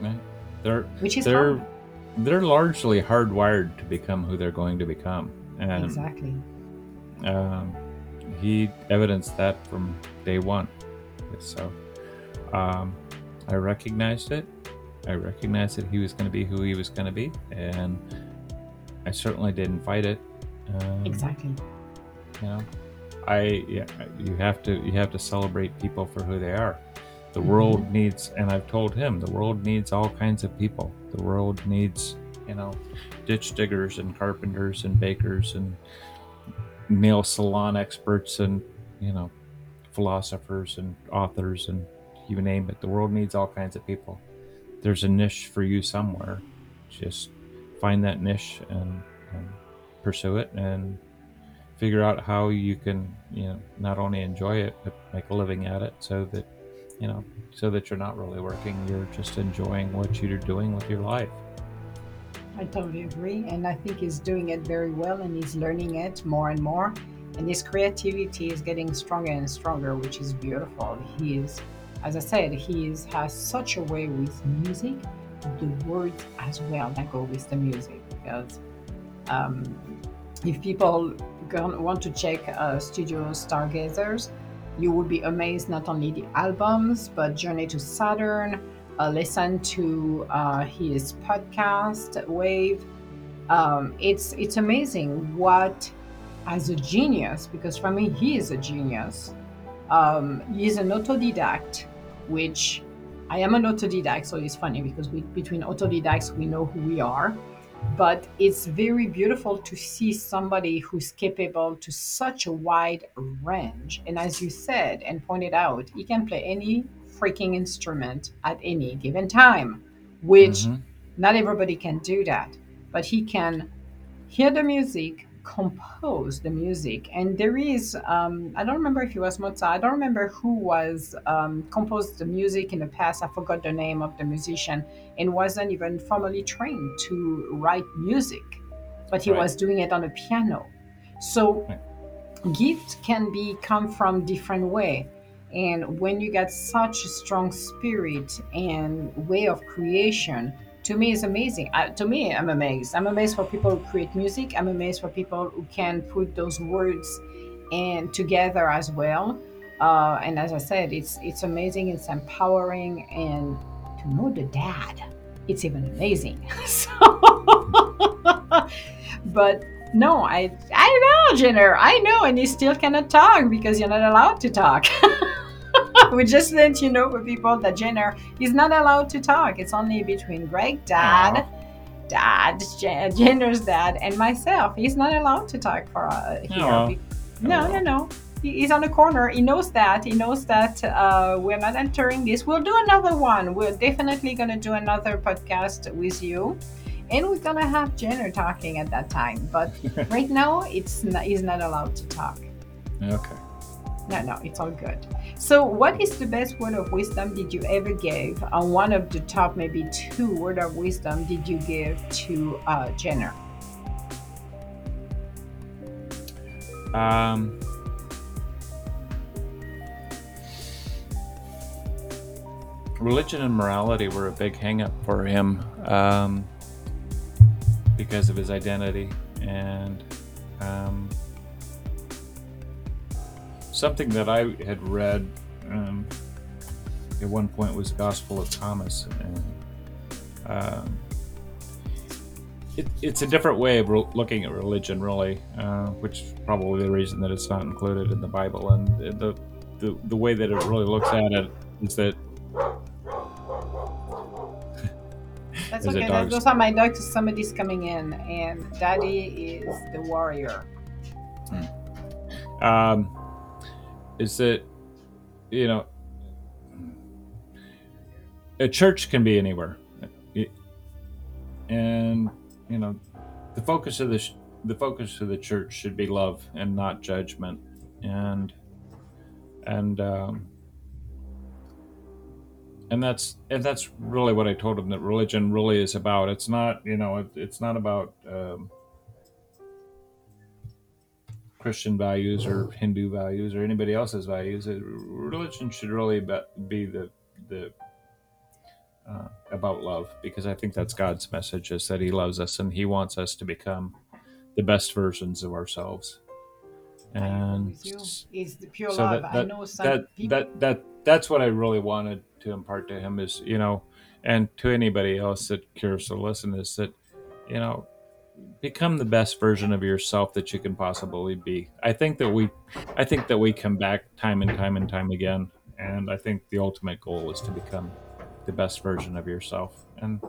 Right. They're, Which is they're, hard. They're largely hardwired to become who they're going to become. And, exactly. Um, he evidenced that from day one. So um, I recognized it I recognized that he was going to be who he was going to be, and I certainly didn't fight it. Um, exactly. You know, I yeah, you have to you have to celebrate people for who they are. The mm-hmm. world needs, and I've told him, the world needs all kinds of people. The world needs, you know, ditch diggers and carpenters and bakers and nail salon experts and you know philosophers and authors and you name it. The world needs all kinds of people there's a niche for you somewhere. Just find that niche and, and pursue it and figure out how you can, you know, not only enjoy it but make a living at it, so that you know, so that you're not really working, you're just enjoying what you're doing with your life. I totally agree, and I think he's doing it very well, and he's learning it more and more, and his creativity is getting stronger and stronger, which is beautiful. He is as I said, he is, has such a way with music, the words as well that go with the music. Because um, if people want to check uh, Studio Stargazers, you would be amazed not only the albums, but Journey to Saturn, uh, listen to uh, his podcast, Wave. Um, it's it's amazing what, as a genius, because for me he is a genius. Um, he's an autodidact, which I am an autodidact, so it's funny because we, between autodidacts we know who we are. But it's very beautiful to see somebody who's capable to such a wide range and as you said and pointed out he can play any freaking instrument at any given time which mm-hmm. not everybody can do that but he can hear the music compose the music and there is um, i don't remember if it was mozart i don't remember who was um, composed the music in the past i forgot the name of the musician and wasn't even formally trained to write music but he right. was doing it on a piano so right. gift can be come from different way and when you get such a strong spirit and way of creation to me is amazing. To me, I'm amazed. I'm amazed for people who create music. I'm amazed for people who can put those words and together as well. Uh, and as I said, it's it's amazing. It's empowering, and to know the dad, it's even amazing. so, but no, I I know Jenner. I know, and you still cannot talk because you're not allowed to talk. we just let you know for people that Jenner is not allowed to talk. It's only between Greg, Dad, Aww. Dad, Jenner's dad, and myself. He's not allowed to talk for uh, here. Aww. No, no, no. He's on the corner. He knows that. He knows that uh, we're not entering this. We'll do another one. We're definitely going to do another podcast with you and we're gonna have Jenner talking at that time. But right now, it's not, he's not allowed to talk. Okay. No, no, it's all good. So, what is the best word of wisdom did you ever give? Uh, one of the top, maybe two word of wisdom did you give to uh, Jenner? Um, religion and morality were a big hangup for him um, because of his identity and um, something that I had read um, at one point was the Gospel of Thomas, and um, it, it's a different way of re- looking at religion, really, uh, which is probably the reason that it's not included in the Bible. And the the, the way that it really looks at it is that. That's okay. Those are my dogs. Somebody's coming in, and Daddy is the warrior. Hmm. Um, is that you know a church can be anywhere and you know the focus of the the focus of the church should be love and not judgment and and um, and that's and that's really what I told him that religion really is about. It's not you know it, it's not about um, Christian values or Hindu values or anybody else's values. Religion should really be the the uh, about love because I think that's God's message is that He loves us and He wants us to become the best versions of ourselves. And is the pure so love. That, that, I know some that, people... that that that's what I really wanted to impart to him is you know, and to anybody else that cares to listen is that you know become the best version of yourself that you can possibly be. I think that we I think that we come back time and time and time again and I think the ultimate goal is to become the best version of yourself. And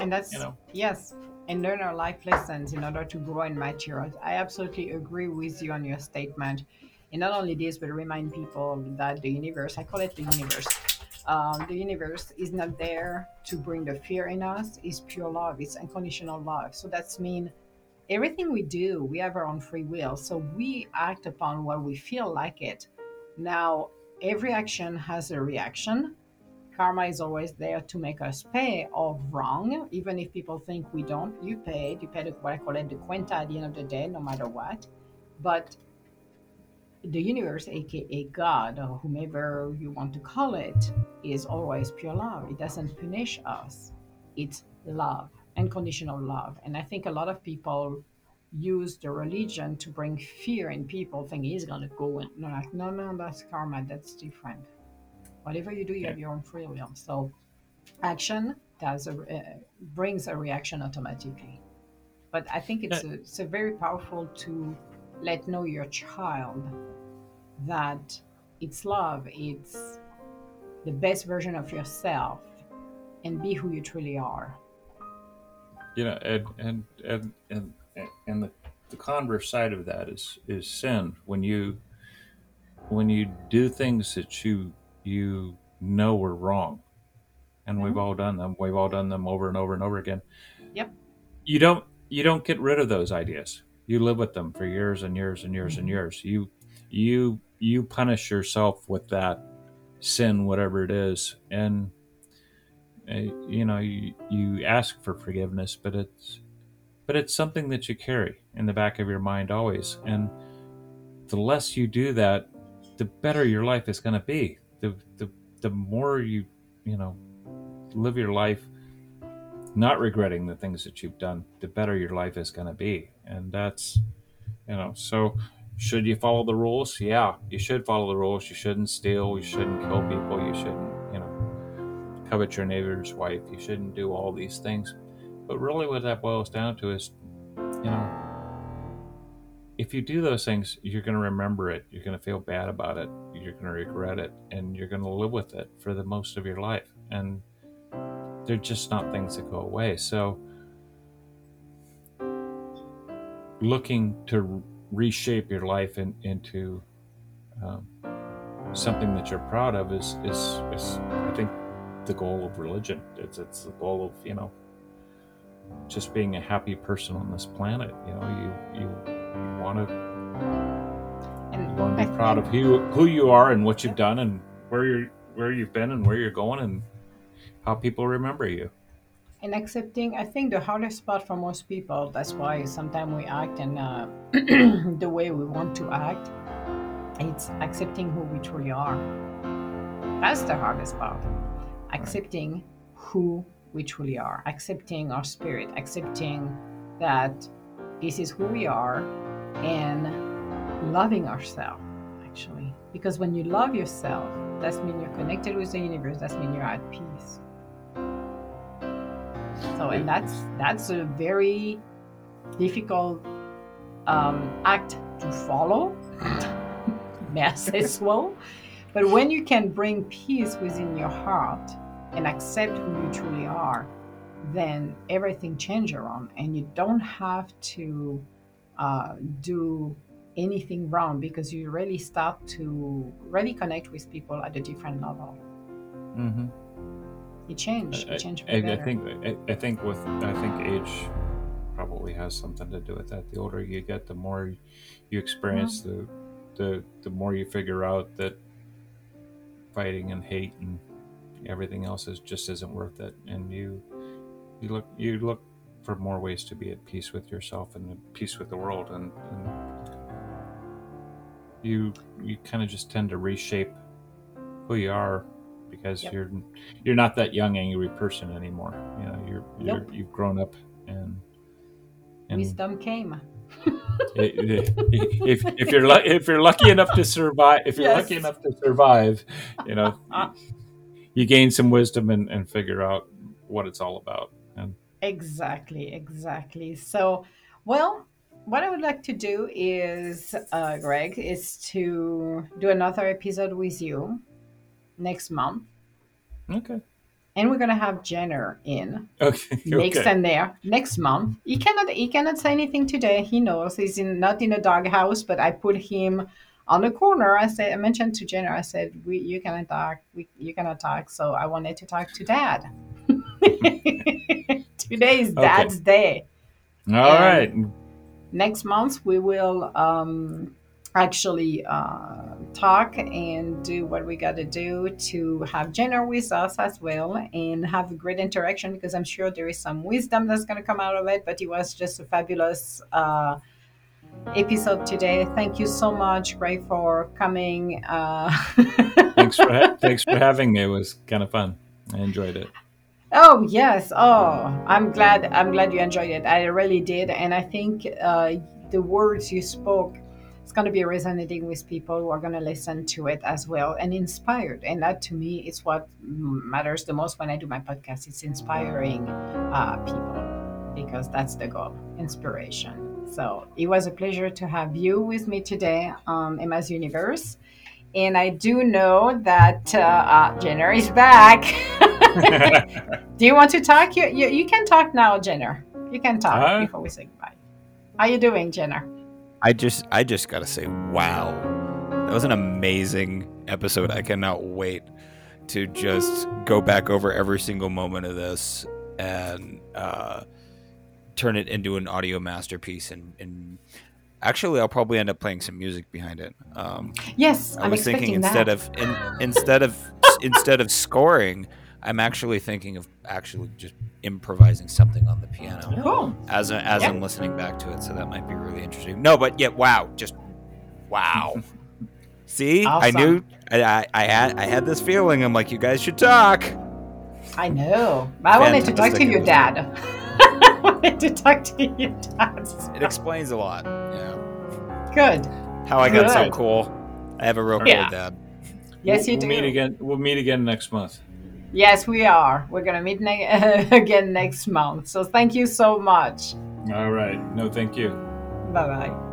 and that's you know yes and learn our life lessons in order to grow and mature. I absolutely agree with you on your statement. And not only this, but remind people that the universe, I call it the universe, um, the universe is not there to bring the fear in us. It's pure love. It's unconditional love. So that's mean everything we do we have our own free will. So we act upon what we feel like it. Now every action has a reaction. Karma is always there to make us pay or wrong. Even if people think we don't you pay you pay the, what i call it the cuenta at the end of the day no matter what. But the universe, aka God, or whomever you want to call it, is always pure love. It doesn't punish us, it's love, unconditional love. And I think a lot of people use the religion to bring fear in people, thinking he's going to go and no, like, no, no, that's karma, that's different. Whatever you do, you have your own free will. So action does a, uh, brings a reaction automatically. But I think it's a, it's a very powerful to let know your child that it's love, it's the best version of yourself, and be who you truly are. you know, and and and and, and the, the converse side of that is is sin. When you when you do things that you you know are wrong, and mm-hmm. we've all done them. We've all done them over and over and over again. Yep. You don't you don't get rid of those ideas. You live with them for years and years and years mm-hmm. and years. You you you punish yourself with that sin, whatever it is, and uh, you know you, you ask for forgiveness, but it's but it's something that you carry in the back of your mind always. And the less you do that, the better your life is going to be. The the the more you you know live your life not regretting the things that you've done, the better your life is going to be. And that's you know so should you follow the rules? Yeah, you should follow the rules. You shouldn't steal. You shouldn't kill people. You shouldn't, you know, covet your neighbor's wife. You shouldn't do all these things. But really, what that boils down to is, you know, if you do those things, you're going to remember it. You're going to feel bad about it. You're going to regret it. And you're going to live with it for the most of your life. And they're just not things that go away. So, looking to reshape your life in, into um, something that you're proud of is, is, is, I think, the goal of religion. It's, it's the goal of, you know, just being a happy person on this planet. You know, you, you, you want to, you want to be proud of who, who you are and what you've done and where you're, where you've been and where you're going and how people remember you. And accepting i think the hardest part for most people that's why sometimes we act in uh, the way we want to act it's accepting who we truly are. That's the hardest part. Accepting who we truly are. Accepting our spirit. Accepting that this is who we are and loving ourselves actually. Because when you love yourself that's means you're connected with the universe. That's means you're at peace so, and that's that's a very difficult um, act to follow. May I say so? But when you can bring peace within your heart and accept who you truly are, then everything changes around, and you don't have to uh, do anything wrong because you really start to really connect with people at a different level. Mm-hmm. He change. He changed I, I, I think. I, I, think with. I think age probably has something to do with that. The older you get, the more you experience, mm-hmm. the the the more you figure out that fighting and hate and everything else is just isn't worth it, and you you look you look for more ways to be at peace with yourself and at peace with the world, and, and you you kind of just tend to reshape who you are because yep. you're you're not that young angry person anymore. You know, you're, you're nope. you've grown up and, and wisdom came. if if you're if you're lucky enough to survive, if you're yes. lucky enough to survive, you know, you gain some wisdom and, and figure out what it's all about. And exactly, exactly. So, well, what I would like to do is, uh, Greg, is to do another episode with you next month. Okay. And we're gonna have Jenner in. Okay. Next okay. and there next month. He cannot he cannot say anything today. He knows he's in not in a doghouse, but I put him on the corner. I said I mentioned to Jenner, I said, we you cannot talk, we you cannot talk. So I wanted to talk to dad. Today is dad's okay. day. All and right. Next month we will um actually uh, talk and do what we got to do to have Jenner with us as well and have a great interaction because I'm sure there is some wisdom that's going to come out of it. But it was just a fabulous uh, episode today. Thank you so much, Ray, for coming. Uh... thanks for ha- thanks for having me. It was kind of fun. I enjoyed it. Oh yes. Oh, I'm glad. I'm glad you enjoyed it. I really did, and I think uh, the words you spoke it's going to be resonating with people who are going to listen to it as well and inspired. And that to me is what matters the most when I do my podcast. It's inspiring uh, people because that's the goal inspiration. So it was a pleasure to have you with me today on Emma's Universe. And I do know that uh, uh, Jenner is back. do you want to talk? You, you, you can talk now, Jenner. You can talk before we say goodbye. How you doing, Jenner? I just I just gotta say, wow. That was an amazing episode. I cannot wait to just go back over every single moment of this and uh, turn it into an audio masterpiece and, and actually I'll probably end up playing some music behind it. Um, Yes, I I'm was expecting thinking instead that. of in, instead of instead of scoring, I'm actually thinking of actually just improvising something on the piano oh, Cool. as I- as Yeah. I'm listening back to it. So that might be really interesting. No, but yeah, wow, just wow. See, I knew I, I, I had I had this feeling. I'm like, you guys should talk. I know. I wanted to talk to your dad. I wanted to talk to your dad. It explains a lot. Yeah, Good. how I got so cool. I have a real Yeah. cool dad. Yes, we'll, you we'll do. meet again. We'll meet again next month. Yes, we are. We're gonna meet ne- again next month. So thank you so much. All right. No, thank you. Bye bye.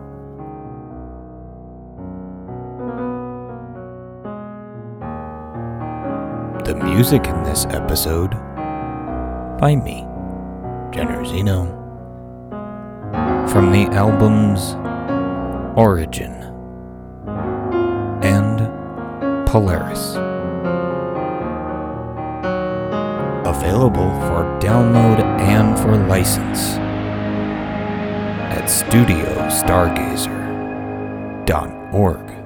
The music in this episode by me, Jenner Zeno, from the albums Origin and Polaris. Available for download and for license at studiostargazer.org.